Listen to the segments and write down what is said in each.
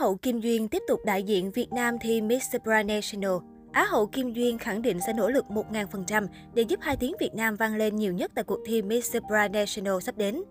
hậu Kim Duyên tiếp tục đại diện Việt Nam thi Miss Supranational. Á hậu Kim Duyên khẳng định sẽ nỗ lực 1.000% để giúp hai tiếng Việt Nam vang lên nhiều nhất tại cuộc thi Miss Supranational sắp đến.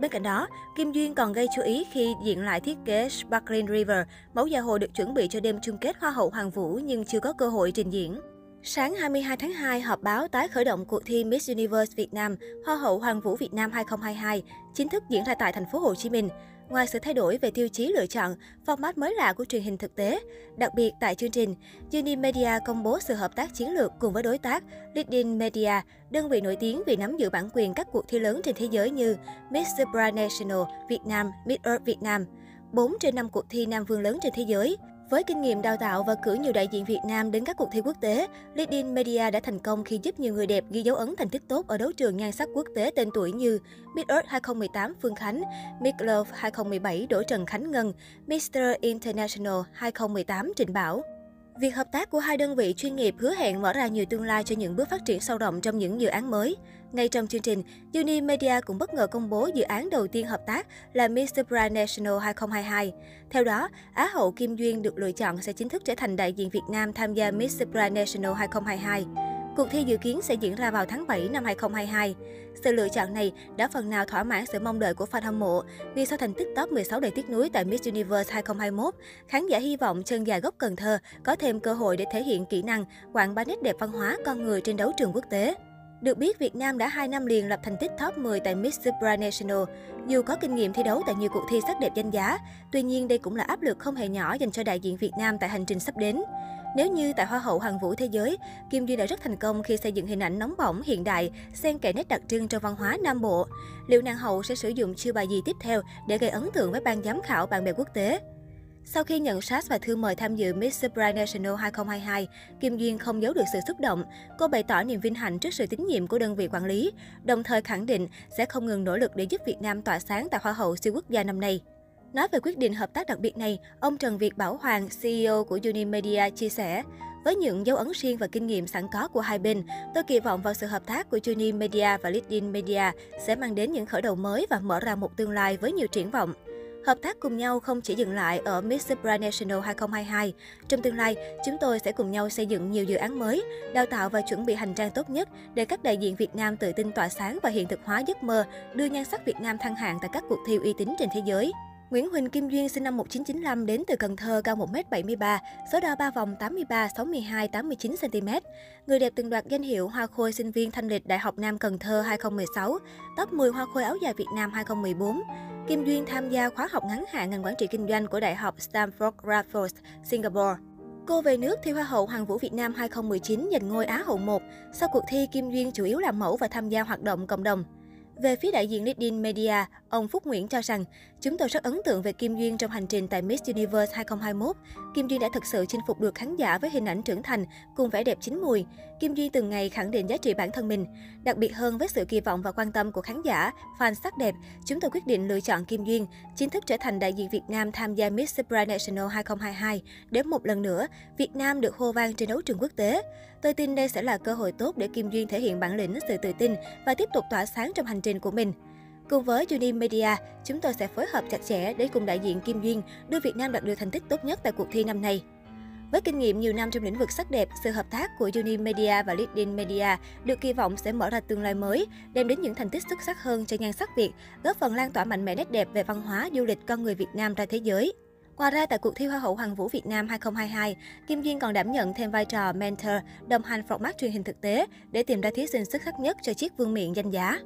Bên cạnh đó, Kim Duyên còn gây chú ý khi diện lại thiết kế Sparkling River, mẫu gia hồ được chuẩn bị cho đêm chung kết Hoa hậu Hoàng Vũ nhưng chưa có cơ hội trình diễn. Sáng 22 tháng 2, họp báo tái khởi động cuộc thi Miss Universe Việt Nam, Hoa hậu Hoàng vũ Việt Nam 2022 chính thức diễn ra tại thành phố Hồ Chí Minh. Ngoài sự thay đổi về tiêu chí lựa chọn, format mới lạ của truyền hình thực tế, đặc biệt tại chương trình, Unimedia công bố sự hợp tác chiến lược cùng với đối tác Leading Media, đơn vị nổi tiếng vì nắm giữ bản quyền các cuộc thi lớn trên thế giới như Miss Supranational Việt Nam, Miss Earth Việt Nam. 4 trên 5 cuộc thi nam vương lớn trên thế giới. Với kinh nghiệm đào tạo và cử nhiều đại diện Việt Nam đến các cuộc thi quốc tế, Leading Media đã thành công khi giúp nhiều người đẹp ghi dấu ấn thành tích tốt ở đấu trường nhan sắc quốc tế tên tuổi như Miss Earth 2018 Phương Khánh, Miss Love 2017 Đỗ Trần Khánh Ngân, Mr. International 2018 Trịnh Bảo. Việc hợp tác của hai đơn vị chuyên nghiệp hứa hẹn mở ra nhiều tương lai cho những bước phát triển sâu rộng trong những dự án mới. Ngay trong chương trình, Uni Media cũng bất ngờ công bố dự án đầu tiên hợp tác là Mr. Brand National 2022. Theo đó, Á hậu Kim Duyên được lựa chọn sẽ chính thức trở thành đại diện Việt Nam tham gia Mr. Brand National 2022. Cuộc thi dự kiến sẽ diễn ra vào tháng 7 năm 2022. Sự lựa chọn này đã phần nào thỏa mãn sự mong đợi của fan hâm mộ, vì sau thành tích top 16 đầy tiếc nuối tại Miss Universe 2021, khán giả hy vọng chân dài gốc Cần Thơ có thêm cơ hội để thể hiện kỹ năng, quảng bá nét đẹp văn hóa con người trên đấu trường quốc tế. Được biết, Việt Nam đã 2 năm liền lập thành tích top 10 tại Miss Supranational. Dù có kinh nghiệm thi đấu tại nhiều cuộc thi sắc đẹp danh giá, tuy nhiên đây cũng là áp lực không hề nhỏ dành cho đại diện Việt Nam tại hành trình sắp đến. Nếu như tại Hoa hậu Hoàng vũ thế giới, Kim Duyên đã rất thành công khi xây dựng hình ảnh nóng bỏng hiện đại, xen kẽ nét đặc trưng trong văn hóa Nam Bộ. Liệu nàng hậu sẽ sử dụng chiêu bài gì tiếp theo để gây ấn tượng với ban giám khảo bạn bè quốc tế? Sau khi nhận sát và thư mời tham dự Miss Surprise National 2022, Kim Duyên không giấu được sự xúc động. Cô bày tỏ niềm vinh hạnh trước sự tín nhiệm của đơn vị quản lý, đồng thời khẳng định sẽ không ngừng nỗ lực để giúp Việt Nam tỏa sáng tại Hoa hậu siêu quốc gia năm nay. Nói về quyết định hợp tác đặc biệt này, ông Trần Việt Bảo Hoàng, CEO của Unimedia chia sẻ, với những dấu ấn riêng và kinh nghiệm sẵn có của hai bên, tôi kỳ vọng vào sự hợp tác của Unimedia và LinkedIn Media sẽ mang đến những khởi đầu mới và mở ra một tương lai với nhiều triển vọng. Hợp tác cùng nhau không chỉ dừng lại ở Miss Supranational 2022. Trong tương lai, chúng tôi sẽ cùng nhau xây dựng nhiều dự án mới, đào tạo và chuẩn bị hành trang tốt nhất để các đại diện Việt Nam tự tin tỏa sáng và hiện thực hóa giấc mơ, đưa nhan sắc Việt Nam thăng hạng tại các cuộc thi uy tín trên thế giới. Nguyễn Huỳnh Kim Duyên sinh năm 1995 đến từ Cần Thơ, cao 1m73, số đo 3 vòng 83, 62, 89 cm. Người đẹp từng đoạt danh hiệu Hoa Khôi sinh viên thanh lịch Đại học Nam Cần Thơ 2016, top 10 Hoa Khôi áo dài Việt Nam 2014. Kim Duyên tham gia khóa học ngắn hạn ngành quản trị kinh doanh của Đại học Stanford Raffles, Singapore. Cô về nước thi Hoa hậu Hoàng vũ Việt Nam 2019 giành ngôi Á hậu 1. Sau cuộc thi, Kim Duyên chủ yếu làm mẫu và tham gia hoạt động cộng đồng. Về phía đại diện LinkedIn Media, ông Phúc Nguyễn cho rằng, chúng tôi rất ấn tượng về Kim Duyên trong hành trình tại Miss Universe 2021. Kim Duyên đã thực sự chinh phục được khán giả với hình ảnh trưởng thành cùng vẻ đẹp chín mùi. Kim Duyên từng ngày khẳng định giá trị bản thân mình. Đặc biệt hơn với sự kỳ vọng và quan tâm của khán giả, fan sắc đẹp, chúng tôi quyết định lựa chọn Kim Duyên, chính thức trở thành đại diện Việt Nam tham gia Miss Supranational 2022. Để một lần nữa, Việt Nam được hô vang trên đấu trường quốc tế. Tôi tin đây sẽ là cơ hội tốt để Kim Duyên thể hiện bản lĩnh, sự tự tin và tiếp tục tỏa sáng trong hành trình của mình. Cùng với Unimedia, chúng tôi sẽ phối hợp chặt chẽ để cùng đại diện Kim Duyên đưa Việt Nam đạt được thành tích tốt nhất tại cuộc thi năm nay. Với kinh nghiệm nhiều năm trong lĩnh vực sắc đẹp, sự hợp tác của Unimedia và Leading Media được kỳ vọng sẽ mở ra tương lai mới, đem đến những thành tích xuất sắc hơn cho nhan sắc Việt, góp phần lan tỏa mạnh mẽ nét đẹp về văn hóa, du lịch con người Việt Nam ra thế giới. Ngoài ra, tại cuộc thi Hoa hậu Hoàng vũ Việt Nam 2022, Kim Duyên còn đảm nhận thêm vai trò mentor, đồng hành format truyền hình thực tế để tìm ra thí sinh xuất sắc nhất cho chiếc vương miện danh giá.